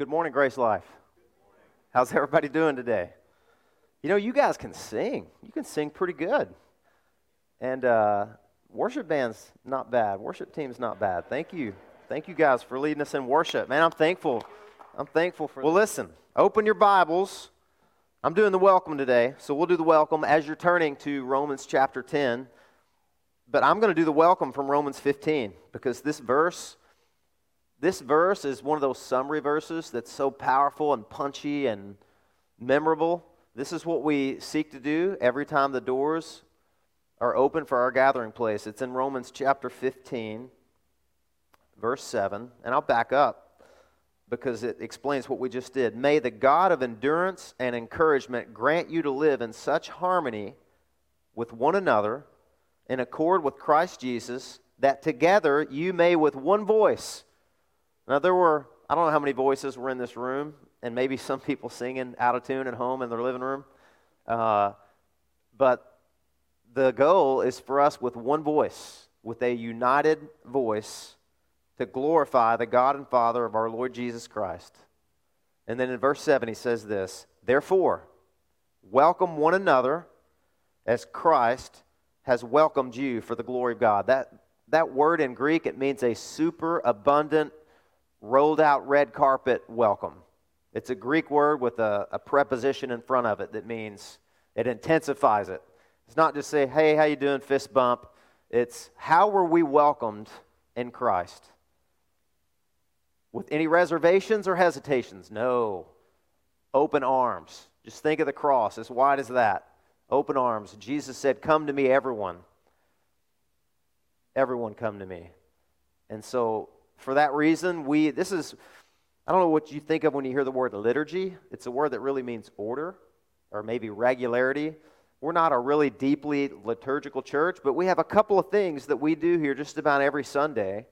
Good morning, Grace Life. How's everybody doing today? You know, you guys can sing. You can sing pretty good. And uh, worship band's not bad. Worship team's not bad. Thank you. Thank you guys for leading us in worship. Man, I'm thankful. I'm thankful for. Well, listen, open your Bibles. I'm doing the welcome today, so we'll do the welcome as you're turning to Romans chapter 10. But I'm going to do the welcome from Romans 15 because this verse this verse is one of those summary verses that's so powerful and punchy and memorable. This is what we seek to do every time the doors are open for our gathering place. It's in Romans chapter 15, verse 7. And I'll back up because it explains what we just did. May the God of endurance and encouragement grant you to live in such harmony with one another in accord with Christ Jesus that together you may with one voice now, there were, I don't know how many voices were in this room, and maybe some people singing out of tune at home in their living room. Uh, but the goal is for us with one voice, with a united voice, to glorify the God and Father of our Lord Jesus Christ. And then in verse 7, he says this Therefore, welcome one another as Christ has welcomed you for the glory of God. That, that word in Greek, it means a super abundant rolled out red carpet welcome. It's a Greek word with a, a, preposition in front of it that means it intensifies it. It's not just say, hey, how you doing, fist bump. It's how were we welcomed in Christ? With any reservations or hesitations? No. Open arms. Just think of the cross, as wide as that. Open arms. Jesus said, Come to me, everyone. Everyone come to me. And so for that reason, we, this is, I don't know what you think of when you hear the word liturgy. It's a word that really means order or maybe regularity. We're not a really deeply liturgical church, but we have a couple of things that we do here just about every Sunday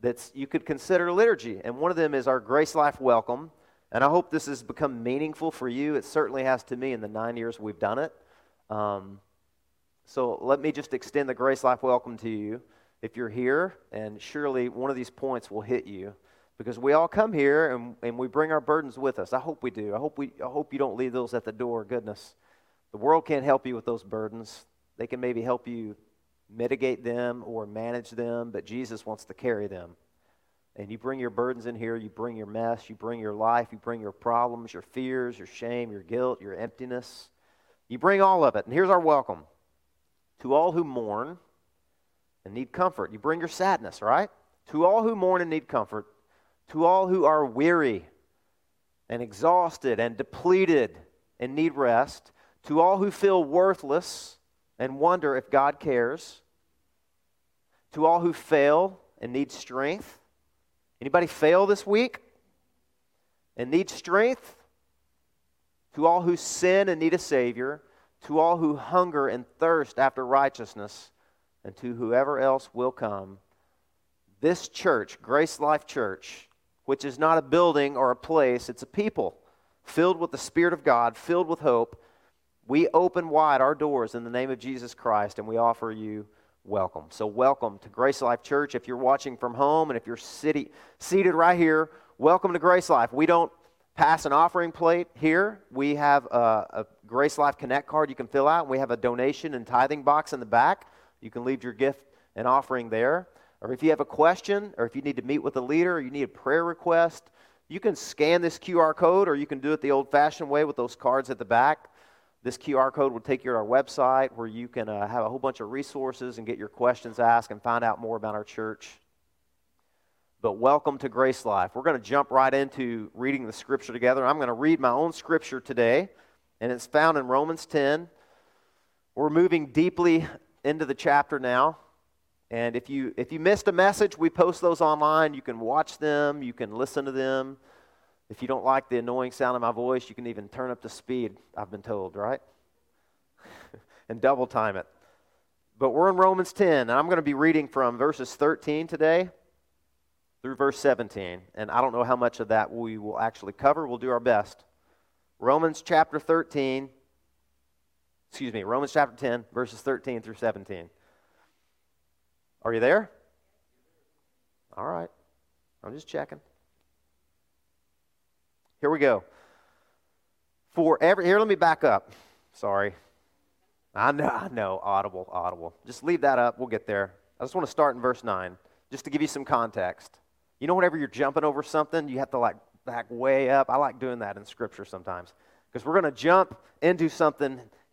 that you could consider liturgy. And one of them is our Grace Life Welcome. And I hope this has become meaningful for you. It certainly has to me in the nine years we've done it. Um, so let me just extend the Grace Life Welcome to you if you're here, and surely one of these points will hit you because we all come here and, and we bring our burdens with us. I hope we do. I hope, we, I hope you don't leave those at the door. Goodness. The world can't help you with those burdens. They can maybe help you mitigate them or manage them, but Jesus wants to carry them. And you bring your burdens in here, you bring your mess, you bring your life, you bring your problems, your fears, your shame, your guilt, your emptiness. You bring all of it. And here's our welcome to all who mourn and need comfort. You bring your sadness, right? To all who mourn and need comfort, to all who are weary and exhausted and depleted and need rest, to all who feel worthless and wonder if God cares, to all who fail and need strength. Anybody fail this week and need strength? To all who sin and need a Savior, to all who hunger and thirst after righteousness, and to whoever else will come, this church, Grace Life Church, which is not a building or a place, it's a people filled with the Spirit of God, filled with hope. We open wide our doors in the name of Jesus Christ and we offer you welcome. So, welcome to Grace Life Church. If you're watching from home and if you're sitting, seated right here, welcome to Grace Life. We don't pass an offering plate here. We have a, a Grace Life Connect card you can fill out, and we have a donation and tithing box in the back. You can leave your gift and offering there. Or if you have a question, or if you need to meet with a leader, or you need a prayer request, you can scan this QR code, or you can do it the old fashioned way with those cards at the back. This QR code will take you to our website where you can uh, have a whole bunch of resources and get your questions asked and find out more about our church. But welcome to Grace Life. We're going to jump right into reading the scripture together. I'm going to read my own scripture today, and it's found in Romans 10. We're moving deeply into the chapter now. And if you if you missed a message, we post those online. You can watch them, you can listen to them. If you don't like the annoying sound of my voice, you can even turn up the speed, I've been told, right? and double time it. But we're in Romans 10, and I'm going to be reading from verses 13 today through verse 17. And I don't know how much of that we will actually cover. We'll do our best. Romans chapter 13, excuse me, Romans chapter 10, verses 13 through 17. Are you there? All right. I'm just checking. Here we go. For every, here, let me back up. Sorry. I know, I know, audible, audible. Just leave that up. We'll get there. I just want to start in verse 9, just to give you some context. You know, whenever you're jumping over something, you have to like back way up. I like doing that in Scripture sometimes because we're going to jump into something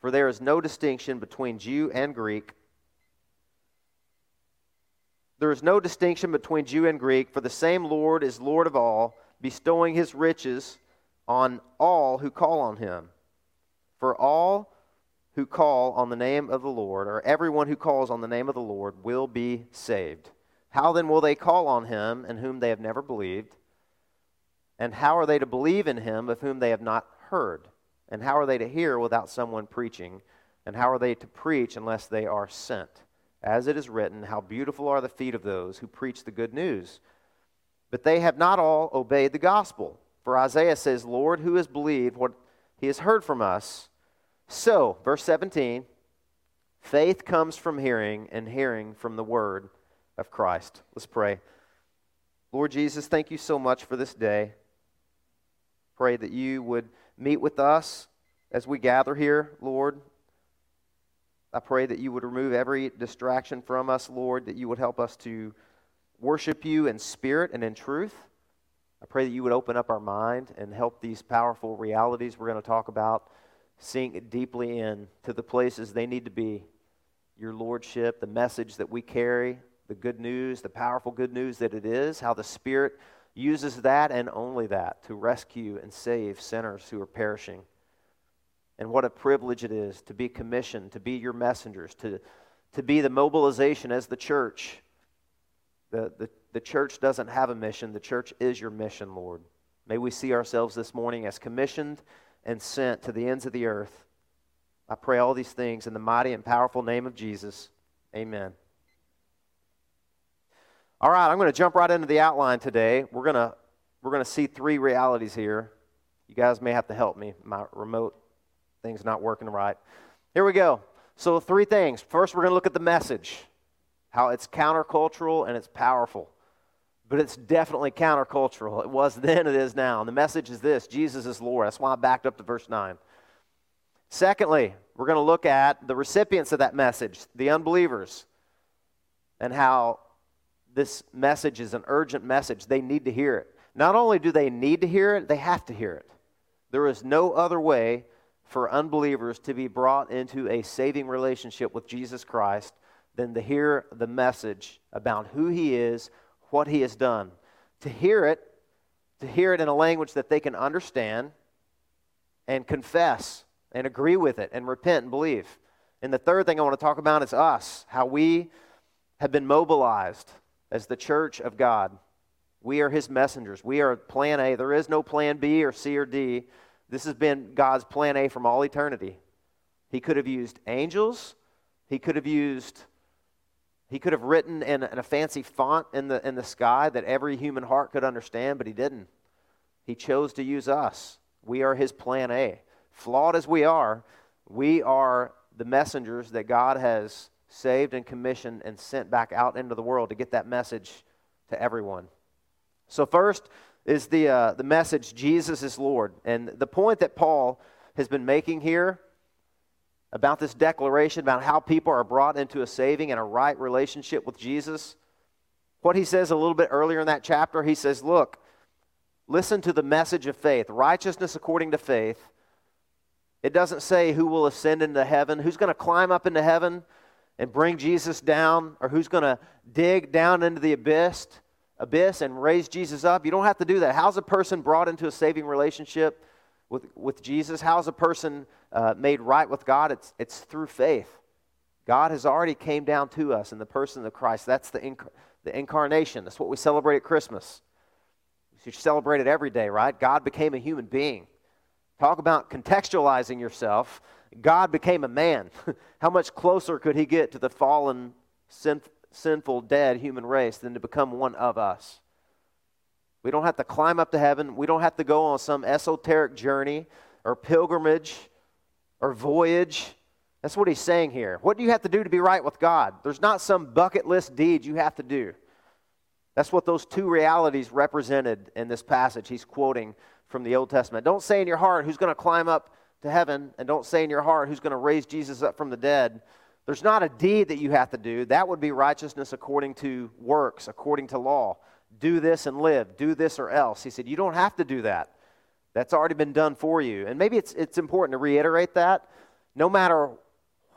For there is no distinction between Jew and Greek. There is no distinction between Jew and Greek, for the same Lord is Lord of all, bestowing his riches on all who call on him. For all who call on the name of the Lord, or everyone who calls on the name of the Lord, will be saved. How then will they call on him in whom they have never believed? And how are they to believe in him of whom they have not heard? And how are they to hear without someone preaching? And how are they to preach unless they are sent? As it is written, How beautiful are the feet of those who preach the good news. But they have not all obeyed the gospel. For Isaiah says, Lord, who has believed what he has heard from us? So, verse 17, faith comes from hearing, and hearing from the word of Christ. Let's pray. Lord Jesus, thank you so much for this day. Pray that you would meet with us as we gather here, Lord. I pray that you would remove every distraction from us, Lord, that you would help us to worship you in spirit and in truth. I pray that you would open up our mind and help these powerful realities we're going to talk about sink deeply in to the places they need to be. Your lordship, the message that we carry, the good news, the powerful good news that it is, how the Spirit uses that and only that to rescue and save sinners who are perishing. And what a privilege it is to be commissioned, to be your messengers, to, to be the mobilization as the church. The, the, the church doesn't have a mission, the church is your mission, Lord. May we see ourselves this morning as commissioned and sent to the ends of the earth. I pray all these things in the mighty and powerful name of Jesus. Amen. All right, I'm going to jump right into the outline today. We're going to we're going to see three realities here. You guys may have to help me. My remote thing's not working right. Here we go. So, three things. First, we're going to look at the message, how it's countercultural and it's powerful but it's definitely countercultural. It was then, it is now. And the message is this Jesus is Lord. That's why I backed up to verse 9. Secondly, we're going to look at the recipients of that message, the unbelievers, and how this message is an urgent message. They need to hear it. Not only do they need to hear it, they have to hear it. There is no other way for unbelievers to be brought into a saving relationship with Jesus Christ than to hear the message about who He is, what he has done. To hear it, to hear it in a language that they can understand and confess and agree with it and repent and believe. And the third thing I want to talk about is us, how we have been mobilized as the church of God. We are his messengers. We are plan A. There is no plan B or C or D. This has been God's plan A from all eternity. He could have used angels, he could have used he could have written in, in a fancy font in the, in the sky that every human heart could understand, but he didn't. He chose to use us. We are his plan A. Flawed as we are, we are the messengers that God has saved and commissioned and sent back out into the world to get that message to everyone. So, first is the, uh, the message Jesus is Lord. And the point that Paul has been making here about this declaration about how people are brought into a saving and a right relationship with Jesus. What he says a little bit earlier in that chapter, he says, Look, listen to the message of faith, righteousness according to faith. It doesn't say who will ascend into heaven, who's going to climb up into heaven and bring Jesus down, or who's going to dig down into the abyss, abyss and raise Jesus up. You don't have to do that. How's a person brought into a saving relationship with, with Jesus? How's a person uh, made right with God, it's, it's through faith. God has already came down to us in the person of Christ. That's the, inc- the incarnation. That's what we celebrate at Christmas. You should celebrate it every day, right? God became a human being. Talk about contextualizing yourself. God became a man. How much closer could he get to the fallen, sin, sinful, dead human race than to become one of us? We don't have to climb up to heaven. We don't have to go on some esoteric journey or pilgrimage or voyage. That's what he's saying here. What do you have to do to be right with God? There's not some bucket list deed you have to do. That's what those two realities represented in this passage he's quoting from the Old Testament. Don't say in your heart who's going to climb up to heaven, and don't say in your heart who's going to raise Jesus up from the dead. There's not a deed that you have to do. That would be righteousness according to works, according to law. Do this and live. Do this or else. He said, You don't have to do that. That's already been done for you. And maybe it's, it's important to reiterate that. No matter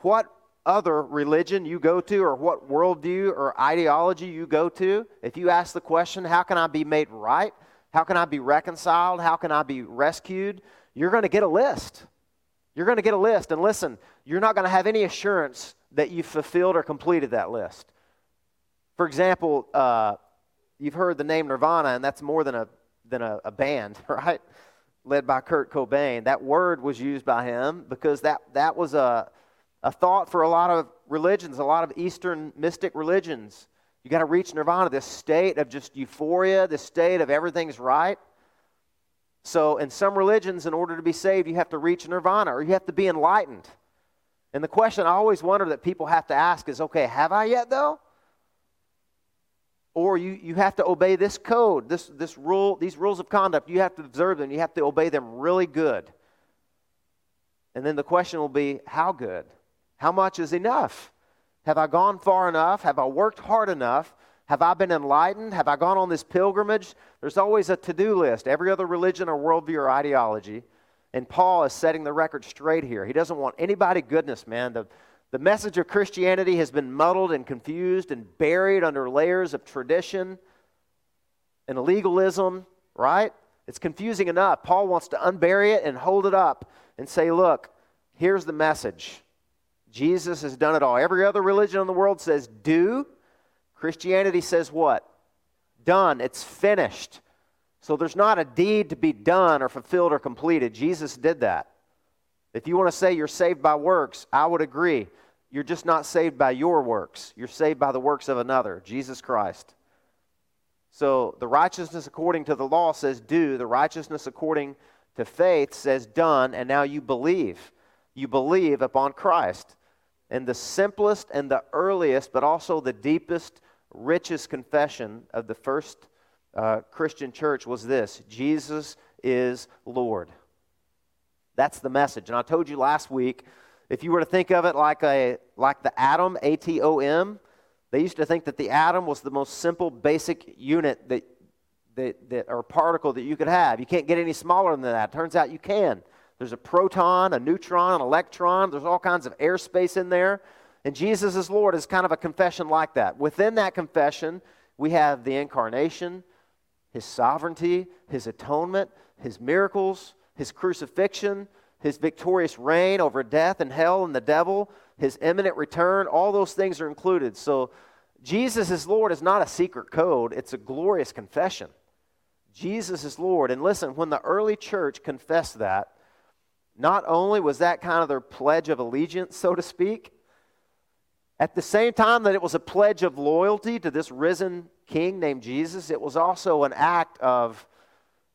what other religion you go to or what worldview or ideology you go to, if you ask the question, How can I be made right? How can I be reconciled? How can I be rescued? You're going to get a list. You're going to get a list. And listen, you're not going to have any assurance that you've fulfilled or completed that list. For example, uh, you've heard the name Nirvana, and that's more than a, than a, a band, right? Led by Kurt Cobain. That word was used by him because that, that was a, a thought for a lot of religions, a lot of Eastern mystic religions. You got to reach nirvana, this state of just euphoria, this state of everything's right. So, in some religions, in order to be saved, you have to reach nirvana or you have to be enlightened. And the question I always wonder that people have to ask is okay, have I yet, though? Or you, you have to obey this code, this, this rule, these rules of conduct. You have to observe them. You have to obey them really good. And then the question will be, how good? How much is enough? Have I gone far enough? Have I worked hard enough? Have I been enlightened? Have I gone on this pilgrimage? There's always a to do list. Every other religion or worldview or ideology. And Paul is setting the record straight here. He doesn't want anybody goodness, man. The, the message of Christianity has been muddled and confused and buried under layers of tradition and legalism, right? It's confusing enough. Paul wants to unbury it and hold it up and say, look, here's the message. Jesus has done it all. Every other religion in the world says do. Christianity says what? Done. It's finished. So there's not a deed to be done or fulfilled or completed. Jesus did that. If you want to say you're saved by works, I would agree. You're just not saved by your works. You're saved by the works of another, Jesus Christ. So the righteousness according to the law says do, the righteousness according to faith says done, and now you believe. You believe upon Christ. And the simplest and the earliest, but also the deepest richest confession of the first uh, Christian church was this Jesus is Lord. That's the message. And I told you last week, if you were to think of it like, a, like the atom, A T O M, they used to think that the atom was the most simple, basic unit that, that, that, or particle that you could have. You can't get any smaller than that. Turns out you can. There's a proton, a neutron, an electron, there's all kinds of airspace in there. And Jesus is Lord is kind of a confession like that. Within that confession, we have the incarnation, his sovereignty, his atonement, his miracles, his crucifixion, his victorious reign over death and hell and the devil, his imminent return. All those things are included. So, Jesus is Lord is not a secret code, it's a glorious confession. Jesus is Lord. And listen, when the early church confessed that, not only was that kind of their pledge of allegiance, so to speak, at the same time that it was a pledge of loyalty to this risen king named Jesus, it was also an act of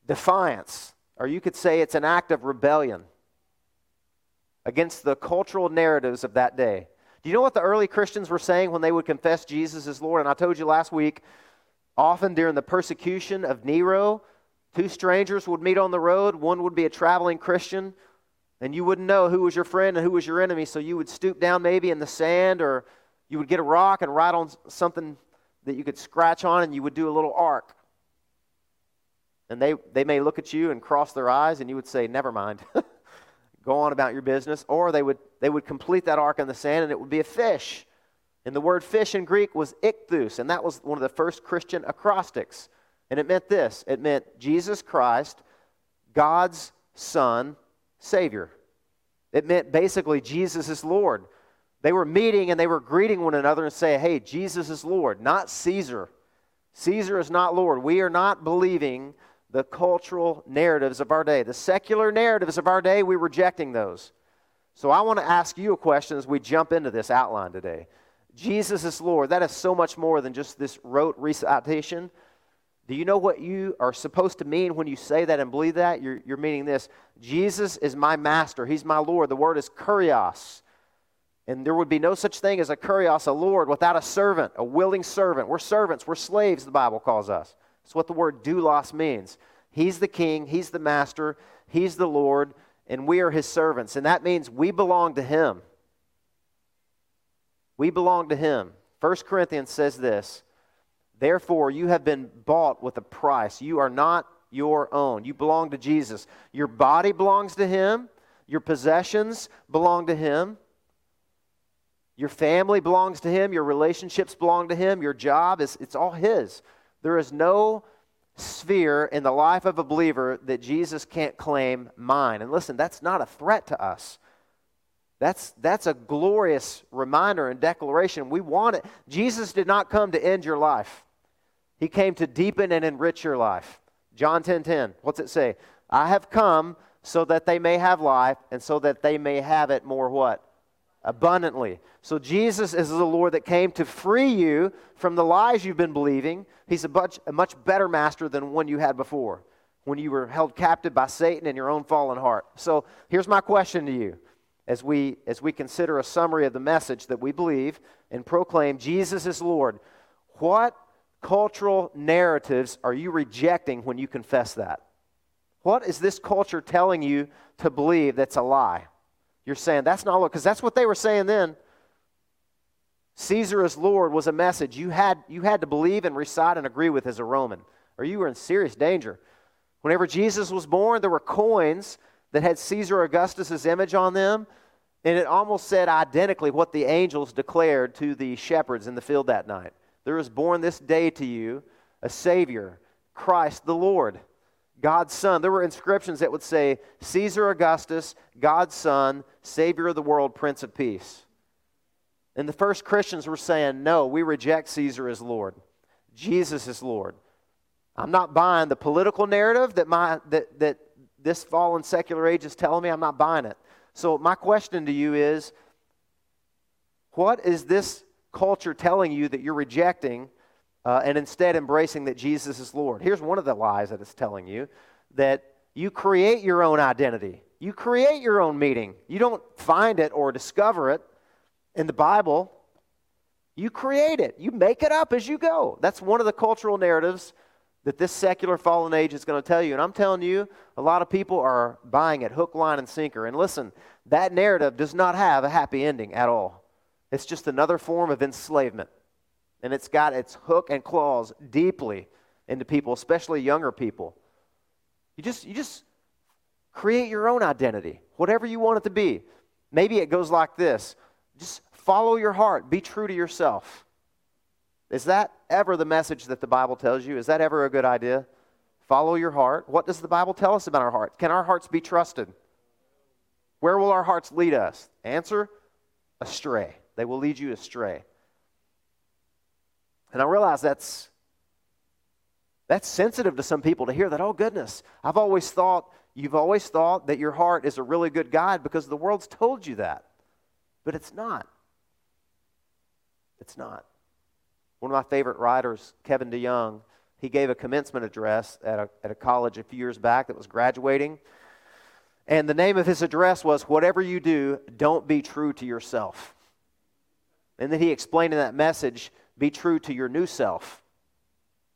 defiance, or you could say it's an act of rebellion against the cultural narratives of that day. Do you know what the early Christians were saying when they would confess Jesus as Lord? And I told you last week, often during the persecution of Nero, two strangers would meet on the road. One would be a traveling Christian, and you wouldn't know who was your friend and who was your enemy, so you would stoop down maybe in the sand or you would get a rock and write on something that you could scratch on and you would do a little arc. And they, they may look at you and cross their eyes and you would say, Never mind. Go on about your business. Or they would, they would complete that arc in the sand and it would be a fish. And the word fish in Greek was ichthus, and that was one of the first Christian acrostics. And it meant this it meant Jesus Christ, God's Son, Savior. It meant basically Jesus is Lord. They were meeting and they were greeting one another and saying, Hey, Jesus is Lord, not Caesar. Caesar is not Lord. We are not believing the cultural narratives of our day. The secular narratives of our day, we're rejecting those. So I want to ask you a question as we jump into this outline today. Jesus is Lord. That is so much more than just this rote recitation. Do you know what you are supposed to mean when you say that and believe that? You're, you're meaning this Jesus is my master, He's my Lord. The word is kurios. And there would be no such thing as a kurios, a Lord, without a servant, a willing servant. We're servants, we're slaves, the Bible calls us. That's what the word doulos means. He's the king, He's the master, He's the Lord, and we are His servants. And that means we belong to Him. We belong to him. 1 Corinthians says this Therefore, you have been bought with a price. You are not your own. You belong to Jesus. Your body belongs to him, your possessions belong to him. Your family belongs to him, your relationships belong to him, your job is it's all his. There is no sphere in the life of a believer that Jesus can't claim mine. And listen, that's not a threat to us. That's, that's a glorious reminder and declaration. We want it. Jesus did not come to end your life, He came to deepen and enrich your life. John 10 10, what's it say? I have come so that they may have life and so that they may have it more what? Abundantly. So Jesus is the Lord that came to free you from the lies you've been believing. He's a much, a much better master than one you had before when you were held captive by Satan and your own fallen heart. So here's my question to you as we, as we consider a summary of the message that we believe and proclaim Jesus is Lord, what cultural narratives are you rejecting when you confess that? What is this culture telling you to believe that's a lie? You're saying that's not because that's what they were saying then. Caesar is Lord was a message you had, you had to believe and recite and agree with as a Roman, or you were in serious danger. Whenever Jesus was born, there were coins that had Caesar Augustus's image on them, and it almost said identically what the angels declared to the shepherds in the field that night. There is born this day to you a Savior, Christ the Lord, God's Son. There were inscriptions that would say, Caesar Augustus, God's Son, Savior of the world, Prince of Peace. And the first Christians were saying, No, we reject Caesar as Lord. Jesus is Lord. I'm not buying the political narrative that, my, that, that this fallen secular age is telling me. I'm not buying it. So, my question to you is what is this culture telling you that you're rejecting uh, and instead embracing that Jesus is Lord? Here's one of the lies that it's telling you that you create your own identity, you create your own meaning. You don't find it or discover it in the Bible. You create it. You make it up as you go. That's one of the cultural narratives that this secular fallen age is going to tell you. And I'm telling you, a lot of people are buying it hook, line, and sinker. And listen, that narrative does not have a happy ending at all. It's just another form of enslavement. And it's got its hook and claws deeply into people, especially younger people. You just, you just create your own identity, whatever you want it to be. Maybe it goes like this just follow your heart, be true to yourself. Is that ever the message that the Bible tells you? Is that ever a good idea? Follow your heart. What does the Bible tell us about our heart? Can our hearts be trusted? Where will our hearts lead us? Answer astray. They will lead you astray. And I realize that's that's sensitive to some people to hear that, oh goodness, I've always thought, you've always thought that your heart is a really good guide because the world's told you that. But it's not. It's not. One of my favorite writers, Kevin DeYoung, he gave a commencement address at a, at a college a few years back that was graduating. And the name of his address was Whatever You Do, Don't Be True to Yourself. And then he explained in that message Be true to your new self.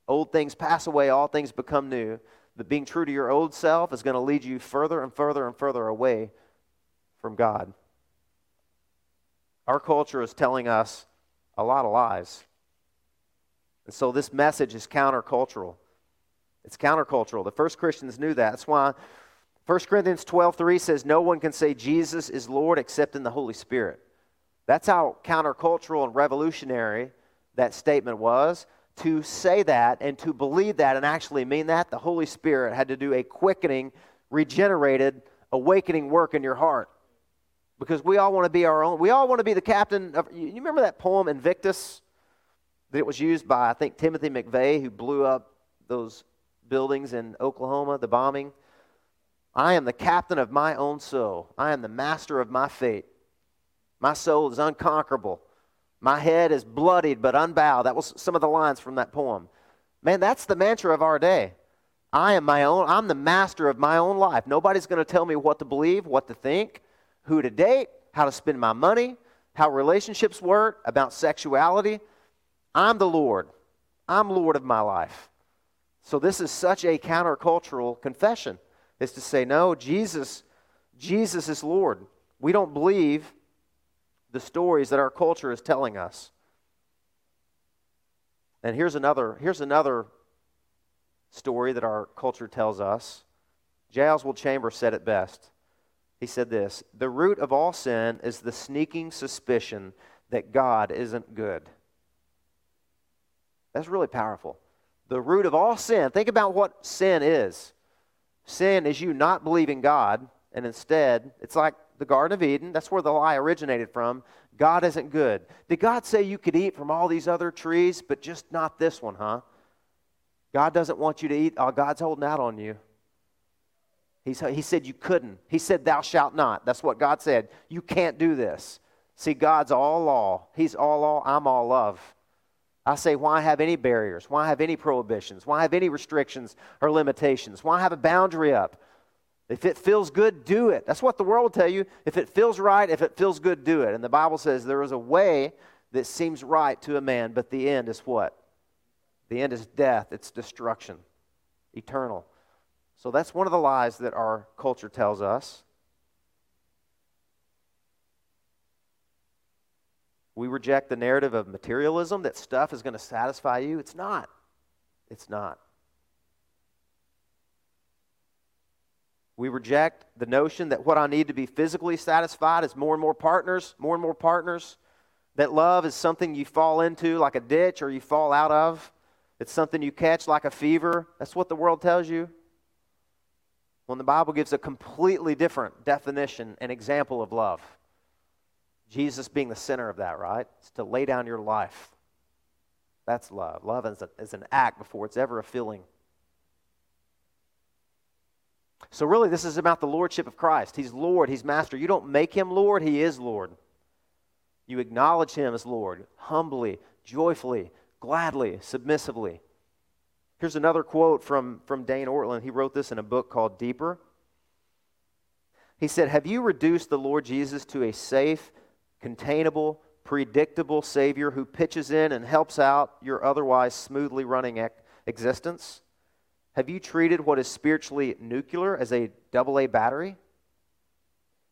Old things pass away, all things become new. But being true to your old self is going to lead you further and further and further away from God. Our culture is telling us a lot of lies. And so this message is countercultural. It's countercultural. The first Christians knew that. That's why 1 Corinthians 12 3 says, No one can say Jesus is Lord except in the Holy Spirit. That's how countercultural and revolutionary that statement was. To say that and to believe that and actually mean that, the Holy Spirit had to do a quickening, regenerated, awakening work in your heart. Because we all want to be our own. We all want to be the captain of. You remember that poem, Invictus? that it was used by, I think, Timothy McVeigh, who blew up those buildings in Oklahoma, the bombing. I am the captain of my own soul. I am the master of my fate. My soul is unconquerable. My head is bloodied but unbowed. That was some of the lines from that poem. Man, that's the mantra of our day. I am my own, I'm the master of my own life. Nobody's going to tell me what to believe, what to think, who to date, how to spend my money, how relationships work, about sexuality. I'm the Lord. I'm Lord of my life. So this is such a countercultural confession is to say, no, Jesus, Jesus is Lord. We don't believe the stories that our culture is telling us. And here's another, here's another story that our culture tells us. J. Oswald Chambers said it best. He said this The root of all sin is the sneaking suspicion that God isn't good. That's really powerful. The root of all sin, think about what sin is. Sin is you not believing God, and instead, it's like the Garden of Eden. That's where the lie originated from. God isn't good. Did God say you could eat from all these other trees, but just not this one, huh? God doesn't want you to eat. Oh, God's holding out on you. He's, he said you couldn't. He said, Thou shalt not. That's what God said. You can't do this. See, God's all law. He's all law. I'm all love. I say, why have any barriers? Why have any prohibitions? Why have any restrictions or limitations? Why have a boundary up? If it feels good, do it. That's what the world will tell you. If it feels right, if it feels good, do it. And the Bible says there is a way that seems right to a man, but the end is what? The end is death, it's destruction, eternal. So that's one of the lies that our culture tells us. We reject the narrative of materialism that stuff is going to satisfy you. It's not. It's not. We reject the notion that what I need to be physically satisfied is more and more partners, more and more partners. That love is something you fall into like a ditch or you fall out of. It's something you catch like a fever. That's what the world tells you. When the Bible gives a completely different definition and example of love. Jesus being the center of that, right? It's to lay down your life. That's love. Love is, a, is an act before it's ever a feeling. So, really, this is about the lordship of Christ. He's Lord, He's Master. You don't make Him Lord, He is Lord. You acknowledge Him as Lord, humbly, joyfully, gladly, submissively. Here's another quote from, from Dane Ortlund. He wrote this in a book called Deeper. He said, Have you reduced the Lord Jesus to a safe, containable, predictable Savior who pitches in and helps out your otherwise smoothly running existence? Have you treated what is spiritually nuclear as a double A battery?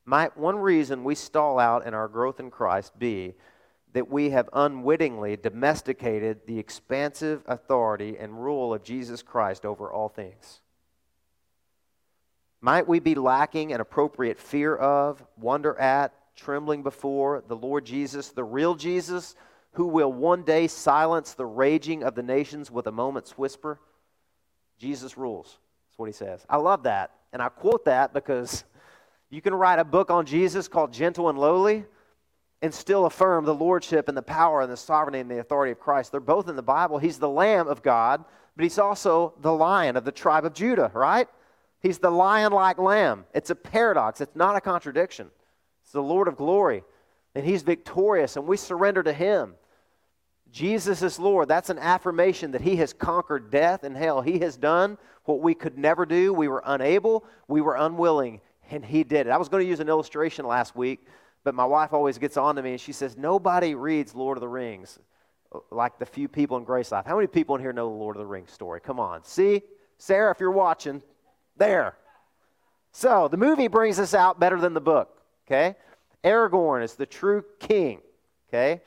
Might one reason we stall out in our growth in Christ be that we have unwittingly domesticated the expansive authority and rule of Jesus Christ over all things? Might we be lacking an appropriate fear of, wonder at, trembling before the Lord Jesus, the real Jesus, who will one day silence the raging of the nations with a moment's whisper? Jesus rules. That's what he says. I love that. And I quote that because you can write a book on Jesus called Gentle and Lowly and still affirm the lordship and the power and the sovereignty and the authority of Christ. They're both in the Bible. He's the Lamb of God, but he's also the Lion of the tribe of Judah, right? He's the lion like lamb. It's a paradox, it's not a contradiction. It's the Lord of glory, and he's victorious, and we surrender to him. Jesus is Lord. That's an affirmation that He has conquered death and hell. He has done what we could never do. We were unable, we were unwilling, and He did it. I was going to use an illustration last week, but my wife always gets on to me and she says, Nobody reads Lord of the Rings uh, like the few people in Grace Life. How many people in here know the Lord of the Rings story? Come on. See? Sarah, if you're watching, there. So the movie brings us out better than the book, okay? Aragorn is the true king, okay?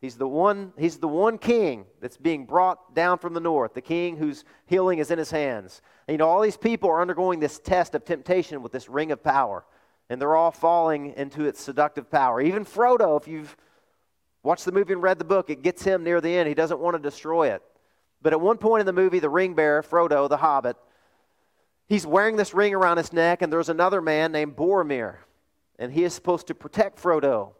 He's the one, he's the one king that's being brought down from the north, the king whose healing is in his hands. And, you know, all these people are undergoing this test of temptation with this ring of power, and they're all falling into its seductive power. Even Frodo, if you've watched the movie and read the book, it gets him near the end. He doesn't want to destroy it. But at one point in the movie, the ring bearer, Frodo, the hobbit, he's wearing this ring around his neck, and there's another man named Boromir, and he is supposed to protect Frodo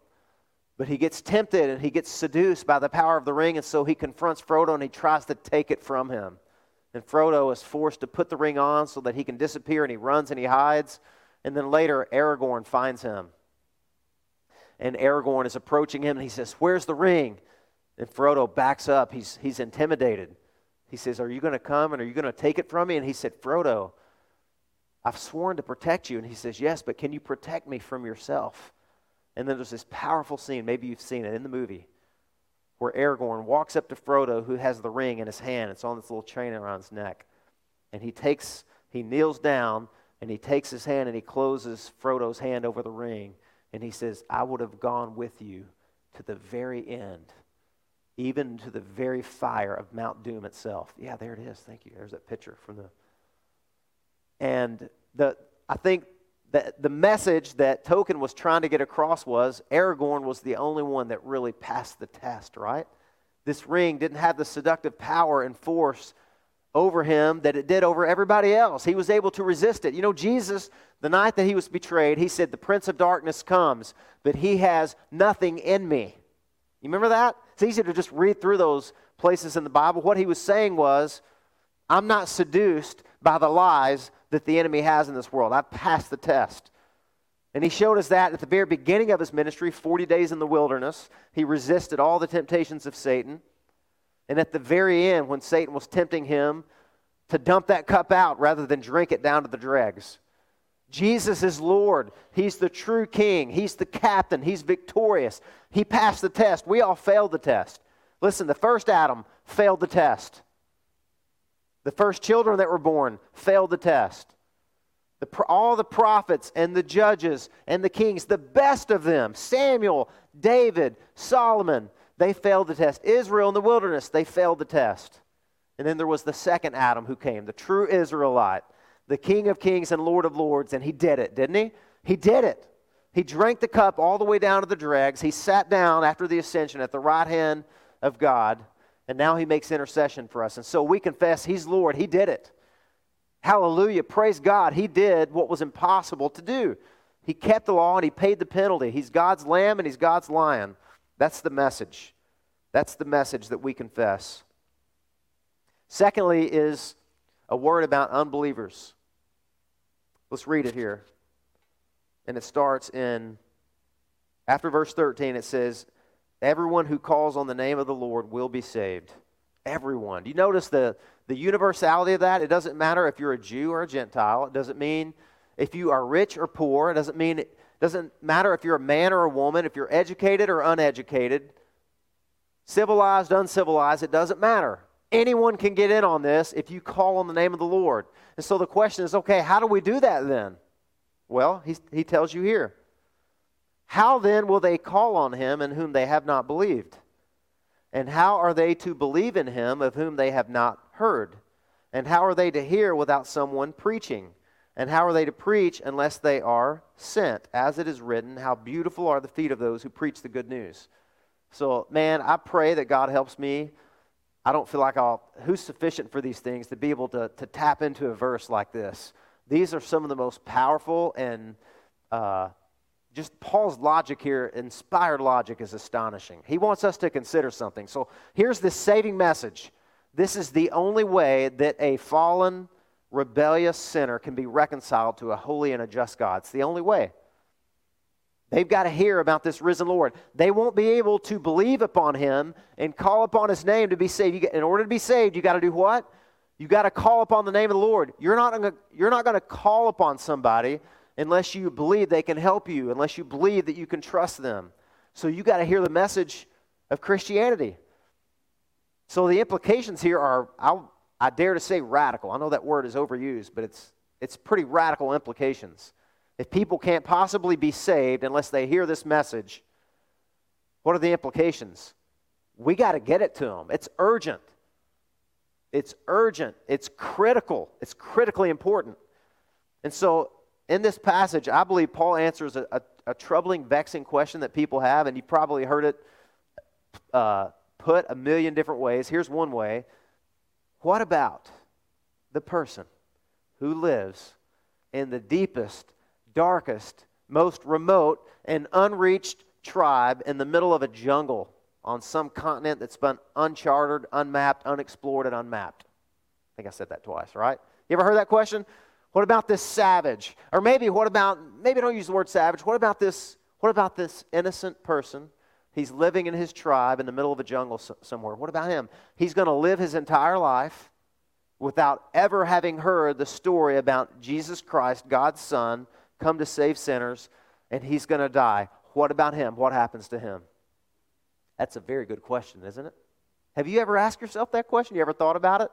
but he gets tempted and he gets seduced by the power of the ring, and so he confronts Frodo and he tries to take it from him. And Frodo is forced to put the ring on so that he can disappear and he runs and he hides. And then later, Aragorn finds him. And Aragorn is approaching him and he says, Where's the ring? And Frodo backs up. He's, he's intimidated. He says, Are you going to come and are you going to take it from me? And he said, Frodo, I've sworn to protect you. And he says, Yes, but can you protect me from yourself? And then there's this powerful scene, maybe you've seen it in the movie, where Aragorn walks up to Frodo, who has the ring in his hand. It's on this little chain around his neck. And he takes, he kneels down and he takes his hand and he closes Frodo's hand over the ring. And he says, I would have gone with you to the very end, even to the very fire of Mount Doom itself. Yeah, there it is. Thank you. There's that picture from the. And the, I think the, the message that Tolkien was trying to get across was Aragorn was the only one that really passed the test, right? This ring didn't have the seductive power and force over him that it did over everybody else. He was able to resist it. You know, Jesus, the night that he was betrayed, he said, The Prince of Darkness comes, but he has nothing in me. You remember that? It's easy to just read through those places in the Bible. What he was saying was, I'm not seduced by the lies that the enemy has in this world. I've passed the test. And he showed us that at the very beginning of his ministry, 40 days in the wilderness. He resisted all the temptations of Satan. And at the very end, when Satan was tempting him to dump that cup out rather than drink it down to the dregs, Jesus is Lord. He's the true king. He's the captain. He's victorious. He passed the test. We all failed the test. Listen, the first Adam failed the test. The first children that were born failed the test. The, all the prophets and the judges and the kings, the best of them, Samuel, David, Solomon, they failed the test. Israel in the wilderness, they failed the test. And then there was the second Adam who came, the true Israelite, the King of kings and Lord of lords, and he did it, didn't he? He did it. He drank the cup all the way down to the dregs. He sat down after the ascension at the right hand of God and now he makes intercession for us. And so we confess he's Lord. He did it. Hallelujah. Praise God. He did what was impossible to do. He kept the law and he paid the penalty. He's God's lamb and he's God's lion. That's the message. That's the message that we confess. Secondly, is a word about unbelievers. Let's read it here. And it starts in, after verse 13, it says, Everyone who calls on the name of the Lord will be saved. Everyone. Do you notice the, the universality of that? It doesn't matter if you're a Jew or a Gentile. It doesn't mean if you are rich or poor. It doesn't mean it doesn't matter if you're a man or a woman, if you're educated or uneducated, civilized, uncivilized, it doesn't matter. Anyone can get in on this if you call on the name of the Lord. And so the question is okay, how do we do that then? Well, he, he tells you here. How then will they call on him in whom they have not believed? And how are they to believe in him of whom they have not heard? And how are they to hear without someone preaching? And how are they to preach unless they are sent? As it is written, how beautiful are the feet of those who preach the good news. So, man, I pray that God helps me. I don't feel like I'll, who's sufficient for these things to be able to, to tap into a verse like this? These are some of the most powerful and uh, just Paul's logic here, inspired logic, is astonishing. He wants us to consider something. So here's this saving message. This is the only way that a fallen, rebellious sinner can be reconciled to a holy and a just God. It's the only way. They've got to hear about this risen Lord. They won't be able to believe upon him and call upon his name to be saved. in order to be saved, you got to do what? You got to call upon the name of the Lord. You're not, you're not going to call upon somebody unless you believe they can help you, unless you believe that you can trust them. So you got to hear the message of Christianity. So the implications here are, I'll, I dare to say, radical. I know that word is overused, but it's, it's pretty radical implications. If people can't possibly be saved unless they hear this message, what are the implications? We got to get it to them. It's urgent. It's urgent. It's critical. It's critically important. And so in this passage, I believe Paul answers a, a, a troubling, vexing question that people have, and you've probably heard it uh, put a million different ways. Here's one way What about the person who lives in the deepest, darkest, most remote, and unreached tribe in the middle of a jungle on some continent that's been uncharted, unmapped, unexplored, and unmapped? I think I said that twice, right? You ever heard that question? What about this savage? Or maybe what about maybe don't use the word savage. What about this what about this innocent person? He's living in his tribe in the middle of a jungle somewhere. What about him? He's going to live his entire life without ever having heard the story about Jesus Christ, God's Son, come to save sinners, and he's going to die. What about him? What happens to him? That's a very good question, isn't it? Have you ever asked yourself that question? You ever thought about it?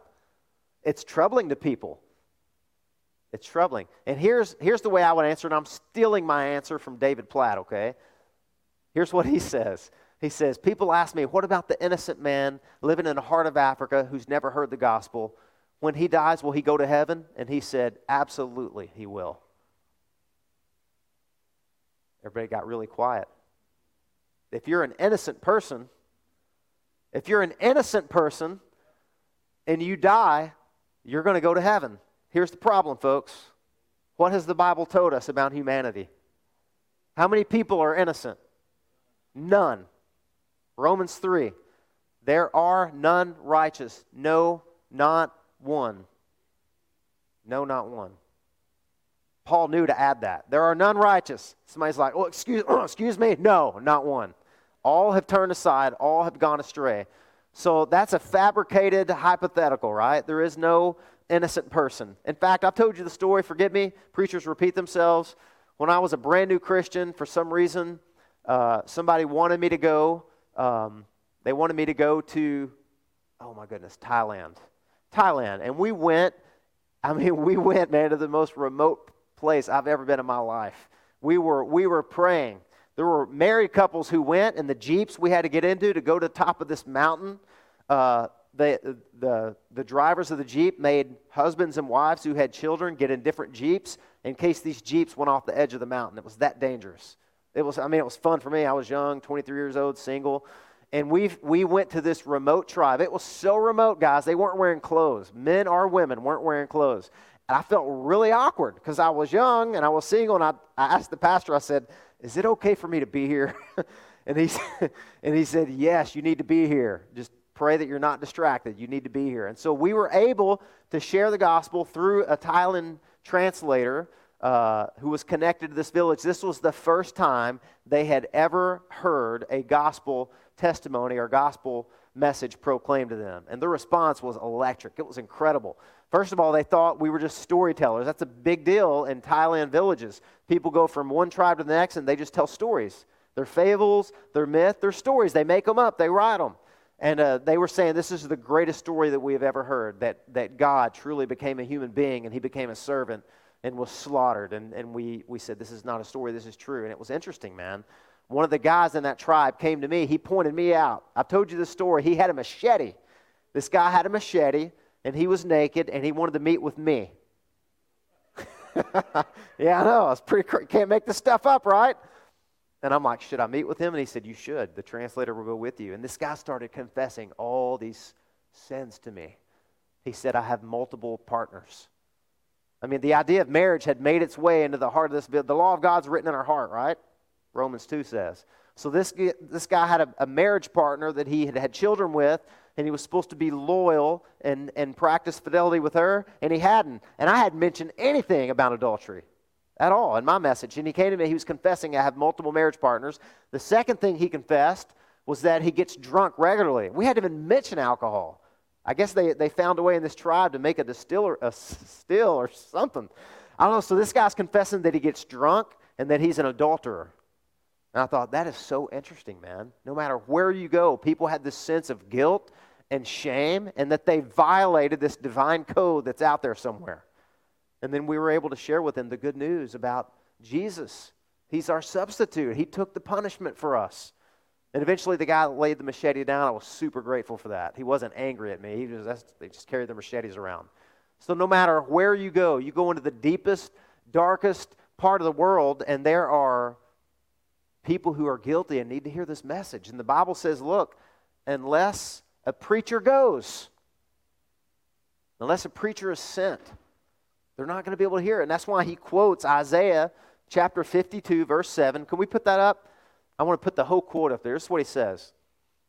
It's troubling to people. It's troubling. And here's, here's the way I would answer it. I'm stealing my answer from David Platt, okay? Here's what he says. He says, People ask me, what about the innocent man living in the heart of Africa who's never heard the gospel? When he dies, will he go to heaven? And he said, Absolutely, he will. Everybody got really quiet. If you're an innocent person, if you're an innocent person and you die, you're going to go to heaven. Here's the problem, folks. What has the Bible told us about humanity? How many people are innocent? None. Romans 3. There are none righteous. No, not one. No, not one. Paul knew to add that. There are none righteous. Somebody's like, oh, excuse, excuse me. No, not one. All have turned aside, all have gone astray. So that's a fabricated hypothetical, right? There is no innocent person. In fact, I've told you the story, forgive me, preachers repeat themselves. When I was a brand new Christian, for some reason, uh, somebody wanted me to go. Um, they wanted me to go to, oh my goodness, Thailand. Thailand. And we went, I mean, we went, man, to the most remote place I've ever been in my life. We were, we were praying. There were married couples who went in the jeeps we had to get into to go to the top of this mountain. Uh, the, the, the drivers of the jeep made husbands and wives who had children get in different jeeps in case these jeeps went off the edge of the mountain. It was that dangerous. It was, I mean, it was fun for me. I was young, 23 years old, single. And we we went to this remote tribe. It was so remote, guys. They weren't wearing clothes. Men or women weren't wearing clothes. And I felt really awkward because I was young and I was single. And I, I asked the pastor, I said, Is it okay for me to be here? and, he, and he said, Yes, you need to be here. Just pray that you're not distracted. You need to be here. And so we were able to share the gospel through a Thailand translator uh, who was connected to this village. This was the first time they had ever heard a gospel testimony or gospel message proclaimed to them. And the response was electric. It was incredible. First of all, they thought we were just storytellers. That's a big deal in Thailand villages. People go from one tribe to the next and they just tell stories. They're fables, they're myth, they're stories. They make them up, they write them. And uh, they were saying this is the greatest story that we have ever heard that, that God truly became a human being and he became a servant and was slaughtered. And, and we, we said, This is not a story, this is true. And it was interesting, man. One of the guys in that tribe came to me. He pointed me out. I've told you this story. He had a machete. This guy had a machete and he was naked and he wanted to meet with me. yeah, I know. It's pretty cr- can't make this stuff up, right? And I'm like, should I meet with him? And he said, you should. The translator will go with you. And this guy started confessing all these sins to me. He said, I have multiple partners. I mean, the idea of marriage had made its way into the heart of this. The law of God's written in our heart, right? Romans 2 says. So this, this guy had a, a marriage partner that he had had children with and he was supposed to be loyal and, and practice fidelity with her, and he hadn't. And I hadn't mentioned anything about adultery at all in my message. And he came to me, he was confessing, I have multiple marriage partners. The second thing he confessed was that he gets drunk regularly. We hadn't even mentioned alcohol. I guess they, they found a way in this tribe to make a distiller, a still or something. I don't know. So this guy's confessing that he gets drunk and that he's an adulterer. And I thought, that is so interesting, man. No matter where you go, people had this sense of guilt and shame and that they violated this divine code that's out there somewhere. And then we were able to share with them the good news about Jesus. He's our substitute, He took the punishment for us. And eventually the guy laid the machete down. I was super grateful for that. He wasn't angry at me. He just, they just carried the machetes around. So no matter where you go, you go into the deepest, darkest part of the world, and there are people who are guilty and need to hear this message. And the Bible says, look, unless a preacher goes, unless a preacher is sent, they're not going to be able to hear it. And that's why he quotes Isaiah chapter 52, verse 7. Can we put that up? I want to put the whole quote up there. This is what he says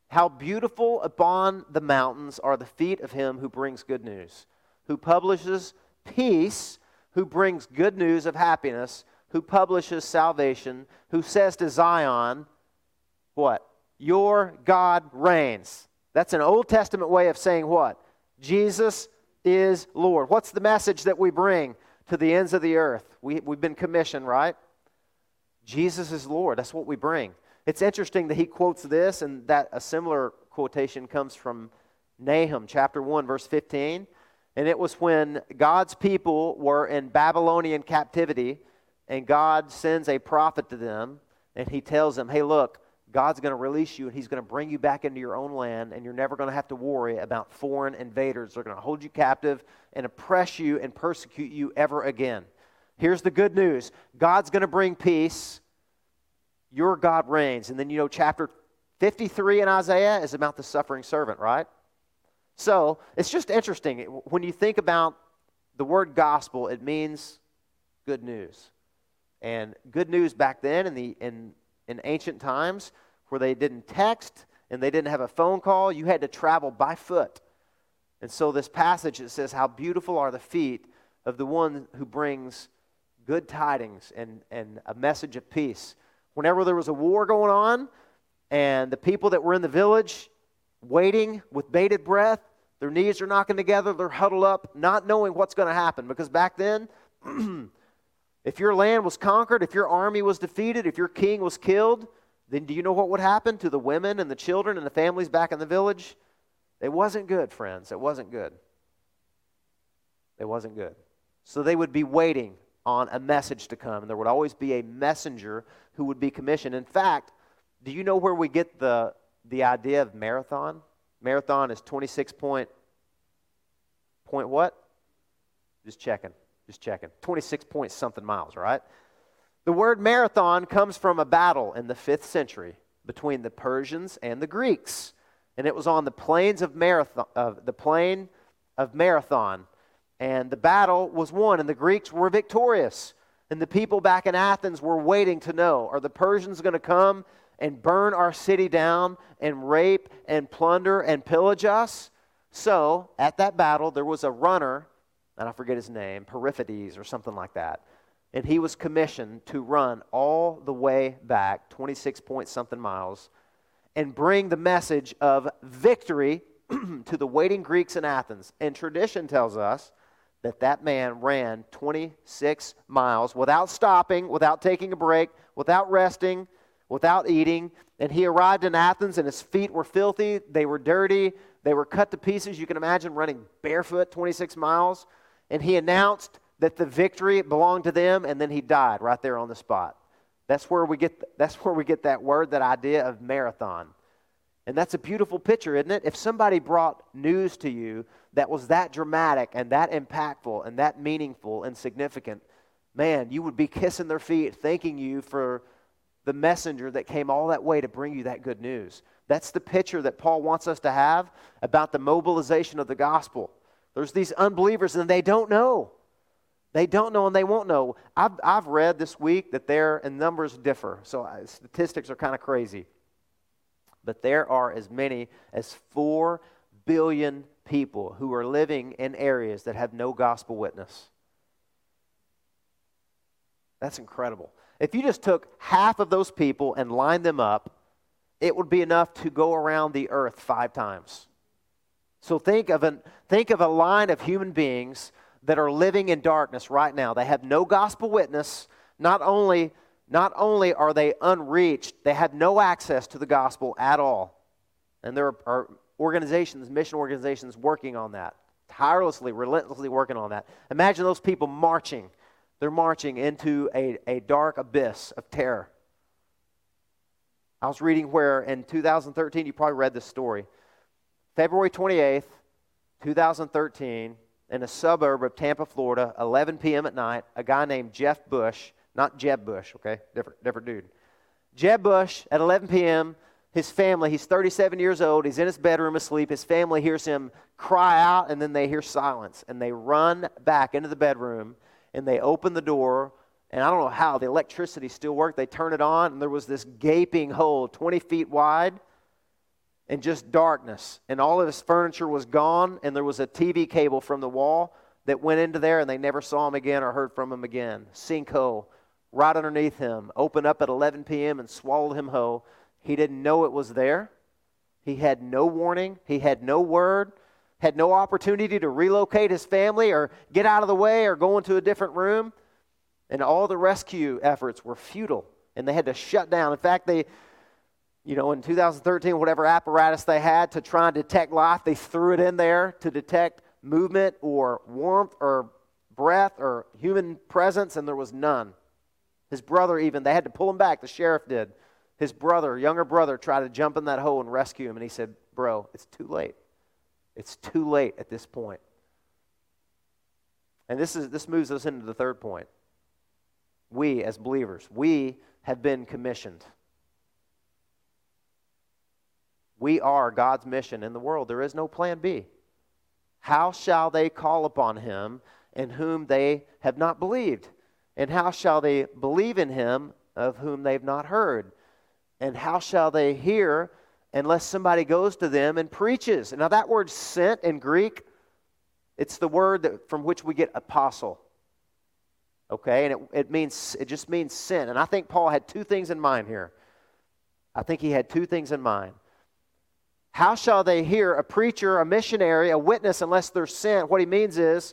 How beautiful upon the mountains are the feet of him who brings good news, who publishes peace, who brings good news of happiness, who publishes salvation, who says to Zion, What? Your God reigns. That's an Old Testament way of saying what? Jesus is Lord. What's the message that we bring to the ends of the earth? We, we've been commissioned, right? Jesus is Lord. That's what we bring. It's interesting that he quotes this, and that a similar quotation comes from Nahum chapter 1, verse 15. And it was when God's people were in Babylonian captivity, and God sends a prophet to them, and he tells them, Hey, look, God's going to release you and He's going to bring you back into your own land, and you're never going to have to worry about foreign invaders. They're going to hold you captive and oppress you and persecute you ever again. Here's the good news God's going to bring peace. Your God reigns. And then, you know, chapter 53 in Isaiah is about the suffering servant, right? So it's just interesting. When you think about the word gospel, it means good news. And good news back then in, the, in, in ancient times where they didn't text and they didn't have a phone call, you had to travel by foot. And so this passage it says, How beautiful are the feet of the one who brings good tidings and, and a message of peace. Whenever there was a war going on, and the people that were in the village waiting with bated breath, their knees are knocking together, they're huddled up, not knowing what's going to happen. Because back then, if your land was conquered, if your army was defeated, if your king was killed, then do you know what would happen to the women and the children and the families back in the village? It wasn't good, friends. It wasn't good. It wasn't good. So they would be waiting on a message to come, and there would always be a messenger who would be commissioned. In fact, do you know where we get the, the idea of marathon? Marathon is 26 point, point what? Just checking. Just checking. 26 point something miles, right? The word marathon comes from a battle in the fifth century between the Persians and the Greeks. And it was on the plains of Marathon, the plain of Marathon. And the battle was won, and the Greeks were victorious. And the people back in Athens were waiting to know are the Persians going to come and burn our city down and rape and plunder and pillage us? So, at that battle, there was a runner, and I forget his name, Periphetes or something like that and he was commissioned to run all the way back, 26 point something miles, and bring the message of victory to the waiting Greeks in Athens. And tradition tells us that that man ran 26 miles without stopping, without taking a break, without resting, without eating. And he arrived in Athens, and his feet were filthy, they were dirty, they were cut to pieces. You can imagine running barefoot 26 miles. And he announced that the victory belonged to them, and then he died right there on the spot. That's where we get, that's where we get that word, that idea of marathon. And that's a beautiful picture, isn't it? If somebody brought news to you that was that dramatic and that impactful and that meaningful and significant, man, you would be kissing their feet, thanking you for the messenger that came all that way to bring you that good news. That's the picture that Paul wants us to have about the mobilization of the gospel. There's these unbelievers and they don't know. They don't know and they won't know. I've, I've read this week that their and numbers differ, so uh, statistics are kind of crazy. But there are as many as 4 billion people who are living in areas that have no gospel witness. That's incredible. If you just took half of those people and lined them up, it would be enough to go around the earth five times. So think of, an, think of a line of human beings that are living in darkness right now. They have no gospel witness. Not only, not only are they unreached, they have no access to the gospel at all. And there are organizations, mission organizations, working on that, tirelessly, relentlessly working on that. Imagine those people marching. They're marching into a, a dark abyss of terror. I was reading where in 2013, you probably read this story. February 28th, 2013, in a suburb of Tampa, Florida, 11 p.m. at night, a guy named Jeff Bush, not Jeb Bush, okay, different, different dude. Jeb Bush at 11 p.m., his family, he's 37 years old, he's in his bedroom asleep. His family hears him cry out, and then they hear silence. And they run back into the bedroom and they open the door. And I don't know how, the electricity still worked. They turn it on, and there was this gaping hole 20 feet wide. And just darkness. And all of his furniture was gone, and there was a TV cable from the wall that went into there, and they never saw him again or heard from him again. Sinkhole right underneath him, opened up at 11 p.m. and swallowed him whole. He didn't know it was there. He had no warning, he had no word, had no opportunity to relocate his family or get out of the way or go into a different room. And all the rescue efforts were futile, and they had to shut down. In fact, they, you know, in 2013, whatever apparatus they had to try and detect life, they threw it in there to detect movement or warmth or breath or human presence, and there was none. His brother, even, they had to pull him back. The sheriff did. His brother, younger brother, tried to jump in that hole and rescue him, and he said, Bro, it's too late. It's too late at this point. And this, is, this moves us into the third point. We, as believers, we have been commissioned. We are God's mission in the world. There is no plan B. How shall they call upon him in whom they have not believed? And how shall they believe in him of whom they've not heard? And how shall they hear unless somebody goes to them and preaches? Now, that word sent in Greek, it's the word that, from which we get apostle. Okay, and it, it means it just means sent. And I think Paul had two things in mind here. I think he had two things in mind. How shall they hear a preacher, a missionary, a witness unless they're sent? What he means is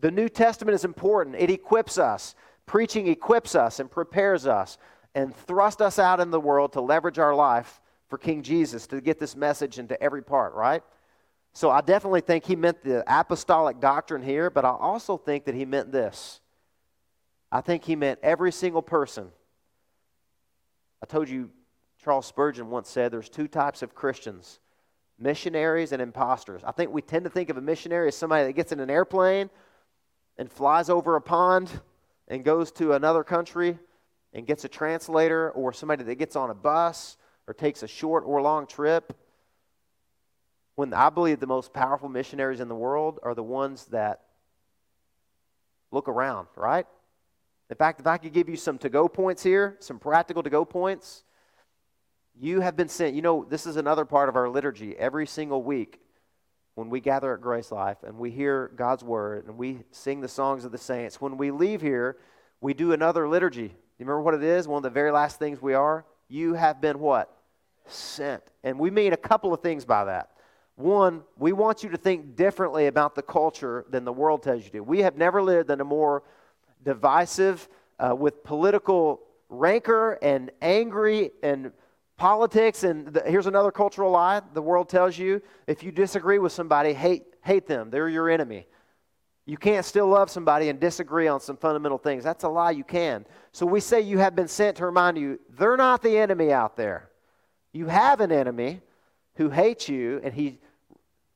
the New Testament is important. It equips us. Preaching equips us and prepares us and thrust us out in the world to leverage our life for King Jesus to get this message into every part, right? So I definitely think he meant the apostolic doctrine here, but I also think that he meant this. I think he meant every single person. I told you, Charles Spurgeon once said there's two types of Christians missionaries and imposters. I think we tend to think of a missionary as somebody that gets in an airplane and flies over a pond and goes to another country and gets a translator or somebody that gets on a bus or takes a short or long trip. When I believe the most powerful missionaries in the world are the ones that look around, right? In fact, if I could give you some to go points here, some practical to go points, you have been sent. You know, this is another part of our liturgy. Every single week, when we gather at GraceLife and we hear God's word and we sing the songs of the saints, when we leave here, we do another liturgy. You remember what it is? One of the very last things we are? You have been what? Sent. And we mean a couple of things by that. One, we want you to think differently about the culture than the world tells you to. We have never lived in a more divisive, uh, with political rancor and angry and politics. And the, here's another cultural lie the world tells you if you disagree with somebody, hate, hate them, they're your enemy. You can't still love somebody and disagree on some fundamental things. That's a lie. You can. So we say you have been sent to remind you they're not the enemy out there. You have an enemy who hates you, and he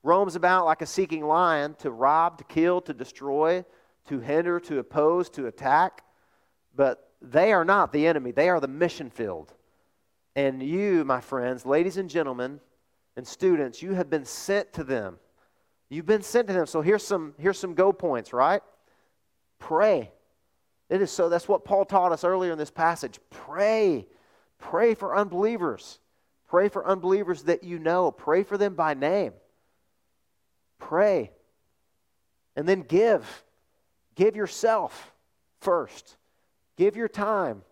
roams about like a seeking lion to rob, to kill, to destroy, to hinder, to oppose, to attack. But they are not the enemy, they are the mission field. And you, my friends, ladies and gentlemen, and students, you have been sent to them. You've been sent to them. So here's some here's some go points, right? Pray. It is so that's what Paul taught us earlier in this passage. Pray. Pray for unbelievers. Pray for unbelievers that you know. Pray for them by name. Pray. And then give. Give yourself first. Give your time.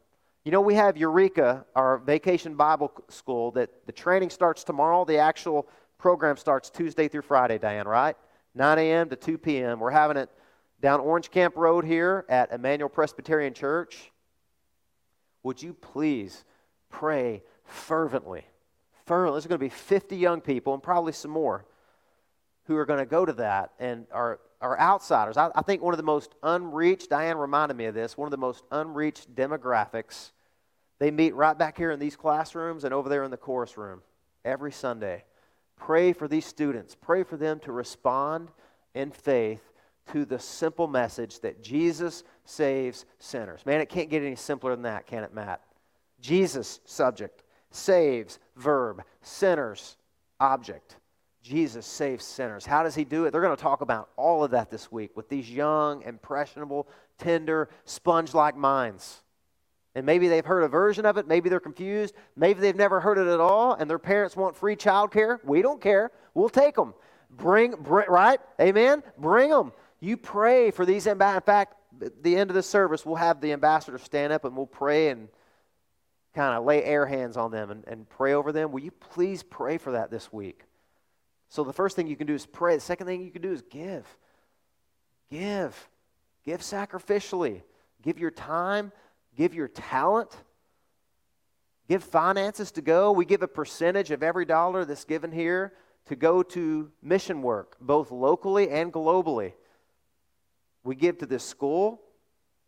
You know, we have Eureka, our vacation Bible school, that the training starts tomorrow. The actual program starts Tuesday through Friday, Diane, right? 9 a.m. to 2 p.m. We're having it down Orange Camp Road here at Emmanuel Presbyterian Church. Would you please pray fervently? Fervently. There's going to be 50 young people and probably some more who are going to go to that and are, are outsiders. I, I think one of the most unreached, Diane reminded me of this, one of the most unreached demographics. They meet right back here in these classrooms and over there in the chorus room every Sunday. Pray for these students. Pray for them to respond in faith to the simple message that Jesus saves sinners. Man, it can't get any simpler than that, can it, Matt? Jesus, subject. Saves, verb. Sinners, object. Jesus saves sinners. How does he do it? They're going to talk about all of that this week with these young, impressionable, tender, sponge like minds. And maybe they've heard a version of it. Maybe they're confused. Maybe they've never heard it at all, and their parents want free child care. We don't care. We'll take them. Bring, bring right? Amen? Bring them. You pray for these. In fact, at the end of the service, we'll have the ambassador stand up and we'll pray and kind of lay air hands on them and, and pray over them. Will you please pray for that this week? So the first thing you can do is pray. The second thing you can do is give. Give. Give sacrificially. Give your time give your talent, give finances to go. We give a percentage of every dollar that's given here to go to mission work, both locally and globally. We give to this school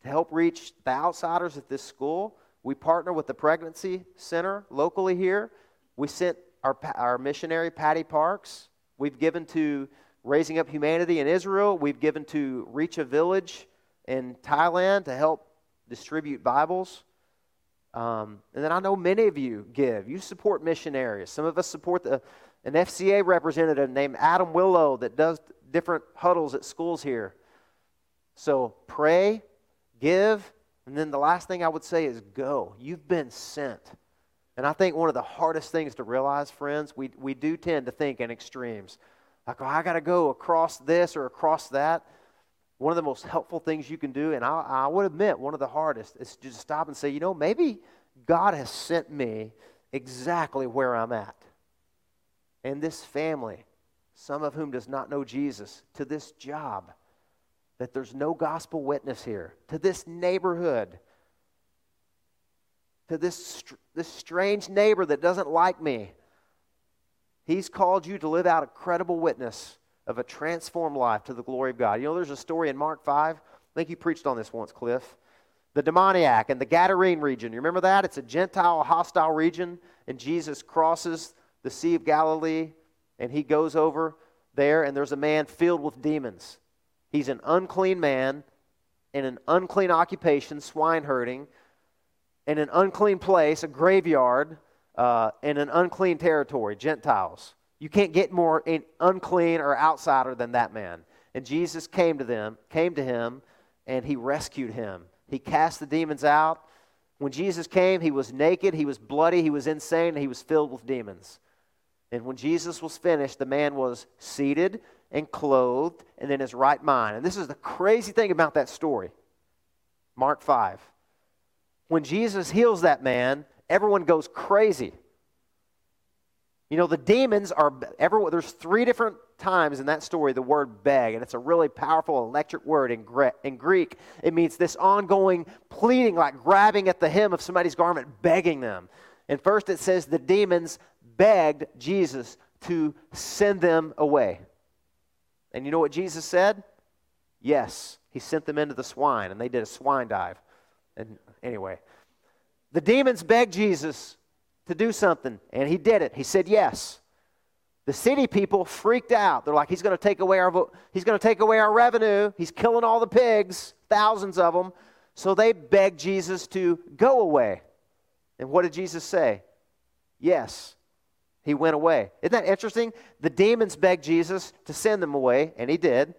to help reach the outsiders at this school. We partner with the pregnancy center locally here. We sent our, our missionary, Patty Parks. We've given to Raising Up Humanity in Israel. We've given to Reach a Village in Thailand to help distribute Bibles. Um, and then I know many of you give. You support missionaries. Some of us support the, an FCA representative named Adam Willow that does different huddles at schools here. So pray, give, and then the last thing I would say is go. You've been sent. And I think one of the hardest things to realize, friends, we, we do tend to think in extremes. Like, oh, I got to go across this or across that. One of the most helpful things you can do, and I, I would admit one of the hardest, is to just stop and say, you know, maybe God has sent me exactly where I'm at. And this family, some of whom does not know Jesus, to this job, that there's no gospel witness here, to this neighborhood, to this, this strange neighbor that doesn't like me. He's called you to live out a credible witness of a transformed life to the glory of God. You know, there's a story in Mark 5. I think you preached on this once, Cliff. The demoniac in the Gadarene region. You remember that? It's a Gentile, hostile region, and Jesus crosses the Sea of Galilee, and he goes over there, and there's a man filled with demons. He's an unclean man in an unclean occupation, swine herding, in an unclean place, a graveyard, uh, in an unclean territory, Gentiles. You can't get more unclean or outsider than that man. And Jesus came to them, came to him, and he rescued him. He cast the demons out. When Jesus came, he was naked, he was bloody, he was insane, he was filled with demons. And when Jesus was finished, the man was seated and clothed and in his right mind. And this is the crazy thing about that story. Mark 5. When Jesus heals that man, everyone goes crazy. You know, the demons are. There's three different times in that story the word beg, and it's a really powerful electric word in, Gre- in Greek. It means this ongoing pleading, like grabbing at the hem of somebody's garment, begging them. And first it says the demons begged Jesus to send them away. And you know what Jesus said? Yes, he sent them into the swine, and they did a swine dive. And anyway, the demons begged Jesus to do something, and he did it. He said yes. The city people freaked out. They're like, he's going to take away our vo- he's going to take away our revenue. He's killing all the pigs, thousands of them. So they begged Jesus to go away. And what did Jesus say? Yes. He went away. Isn't that interesting? The demons begged Jesus to send them away, and he did.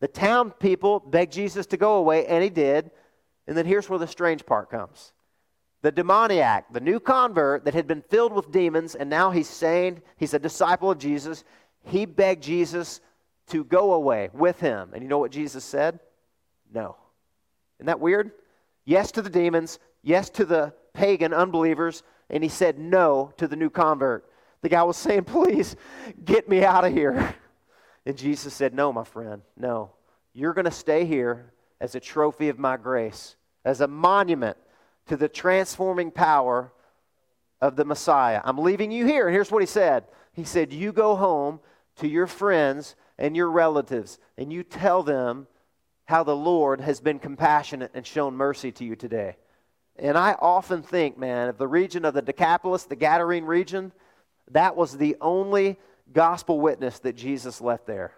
The town people begged Jesus to go away, and he did. And then here's where the strange part comes. The demoniac, the new convert that had been filled with demons, and now he's saying he's a disciple of Jesus, he begged Jesus to go away with him. And you know what Jesus said? No. Isn't that weird? Yes to the demons, yes to the pagan unbelievers, and he said no to the new convert. The guy was saying, Please get me out of here. And Jesus said, No, my friend, no. You're going to stay here as a trophy of my grace, as a monument to the transforming power of the Messiah. I'm leaving you here. And here's what he said He said, You go home to your friends and your relatives, and you tell them how the Lord has been compassionate and shown mercy to you today. And I often think, man, of the region of the Decapolis, the Gadarene region, that was the only gospel witness that Jesus left there.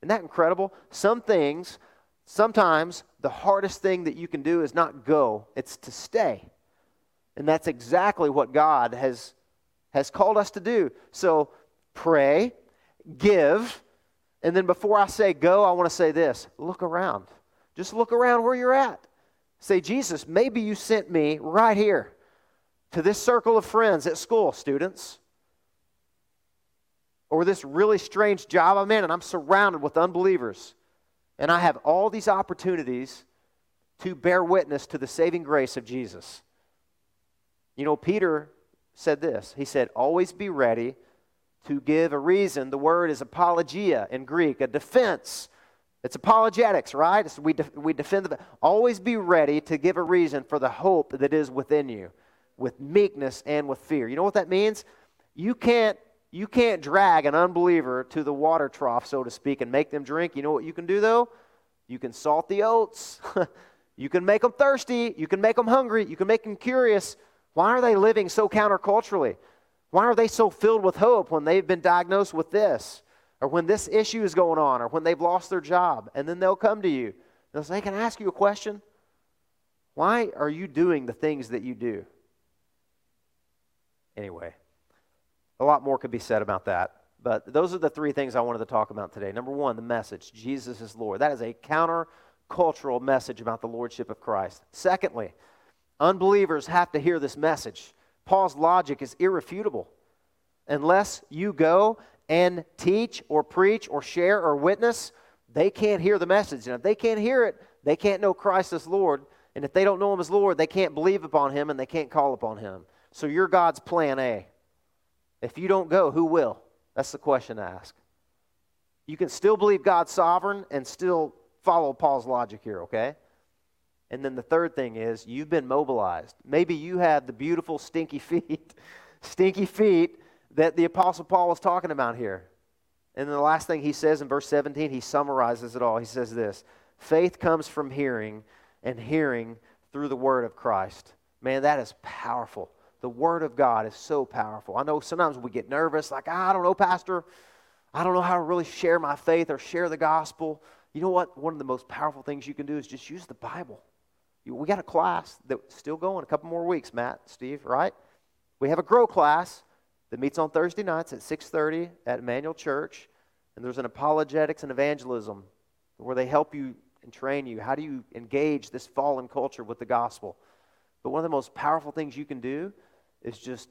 Isn't that incredible? Some things Sometimes the hardest thing that you can do is not go, it's to stay. And that's exactly what God has, has called us to do. So pray, give, and then before I say go, I want to say this look around. Just look around where you're at. Say, Jesus, maybe you sent me right here to this circle of friends at school, students, or this really strange job I'm in, and I'm surrounded with unbelievers, and I have all these opportunities to bear witness to the saving grace of Jesus. You know, Peter said this. He said, Always be ready to give a reason. The word is apologia in Greek, a defense it's apologetics, right? It's we, de- we defend the. Always be ready to give a reason for the hope that is within you with meekness and with fear. You know what that means? You can't, you can't drag an unbeliever to the water trough, so to speak, and make them drink. You know what you can do, though? You can salt the oats. you can make them thirsty. You can make them hungry. You can make them curious. Why are they living so counterculturally? Why are they so filled with hope when they've been diagnosed with this? or when this issue is going on, or when they've lost their job, and then they'll come to you. They'll say, Can I ask you a question? Why are you doing the things that you do? Anyway, a lot more could be said about that. But those are the three things I wanted to talk about today. Number one, the message Jesus is Lord. That is a counter-cultural message about the Lordship of Christ. Secondly, unbelievers have to hear this message. Paul's logic is irrefutable. Unless you go and teach or preach or share or witness, they can't hear the message. And if they can't hear it, they can't know Christ as Lord. And if they don't know Him as Lord, they can't believe upon Him and they can't call upon Him. So you're God's plan A. If you don't go, who will? That's the question to ask. You can still believe God's sovereign and still follow Paul's logic here, okay? And then the third thing is you've been mobilized. Maybe you have the beautiful, stinky feet, stinky feet that the Apostle Paul was talking about here. And then the last thing he says in verse 17, he summarizes it all. He says this Faith comes from hearing, and hearing through the word of Christ. Man, that is powerful. The word of God is so powerful. I know sometimes we get nervous, like, ah, I don't know, Pastor. I don't know how to really share my faith or share the gospel. You know what? One of the most powerful things you can do is just use the Bible. We got a class that's still going, a couple more weeks, Matt, Steve, right? We have a grow class that meets on Thursday nights at 6:30 at Emmanuel Church, and there's an apologetics and evangelism where they help you and train you. How do you engage this fallen culture with the gospel? But one of the most powerful things you can do is just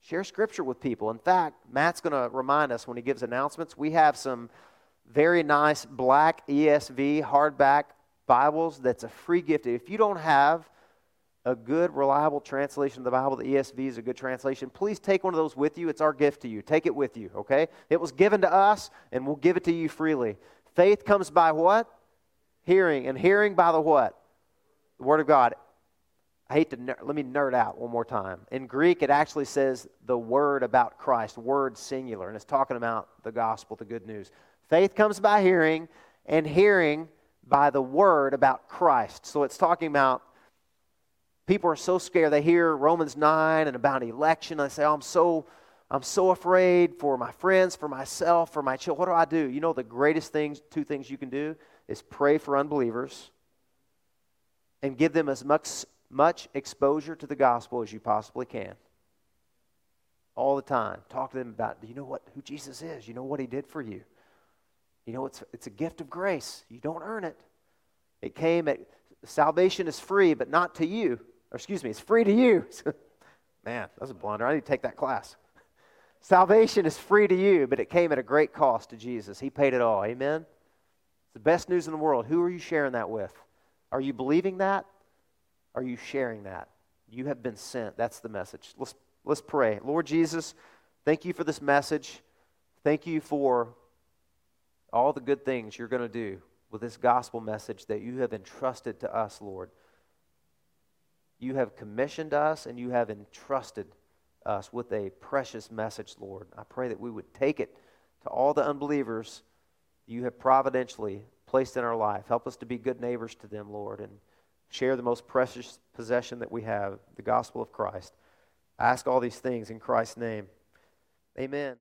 share scripture with people. In fact, Matt's going to remind us when he gives announcements. We have some very nice black ESV hardback Bibles that's a free gift. If you don't have a good, reliable translation of the Bible, the ESV is a good translation, please take one of those with you. It's our gift to you. Take it with you, okay? It was given to us, and we'll give it to you freely. Faith comes by what? Hearing. And hearing by the what? The Word of God. I hate to, ner- let me nerd out one more time. In Greek, it actually says the word about Christ, word singular, and it's talking about the gospel, the good news. Faith comes by hearing, and hearing by the word about Christ. So it's talking about People are so scared. They hear Romans 9 and about election. They say, oh, I'm so, I'm so afraid for my friends, for myself, for my children. What do I do? You know, the greatest things, two things you can do is pray for unbelievers and give them as much, much exposure to the gospel as you possibly can. All the time. Talk to them about, do you know what, who Jesus is? You know what he did for you? You know, it's, it's a gift of grace. You don't earn it. It came at, salvation is free, but not to you or excuse me, it's free to you. Man, that's a blunder. I need to take that class. Salvation is free to you, but it came at a great cost to Jesus. He paid it all. Amen? It's the best news in the world. Who are you sharing that with? Are you believing that? Are you sharing that? You have been sent. That's the message. Let's, let's pray. Lord Jesus, thank you for this message. Thank you for all the good things you're going to do with this gospel message that you have entrusted to us, Lord you have commissioned us and you have entrusted us with a precious message, Lord. I pray that we would take it to all the unbelievers you have providentially placed in our life. Help us to be good neighbors to them, Lord, and share the most precious possession that we have, the gospel of Christ. I ask all these things in Christ's name. Amen.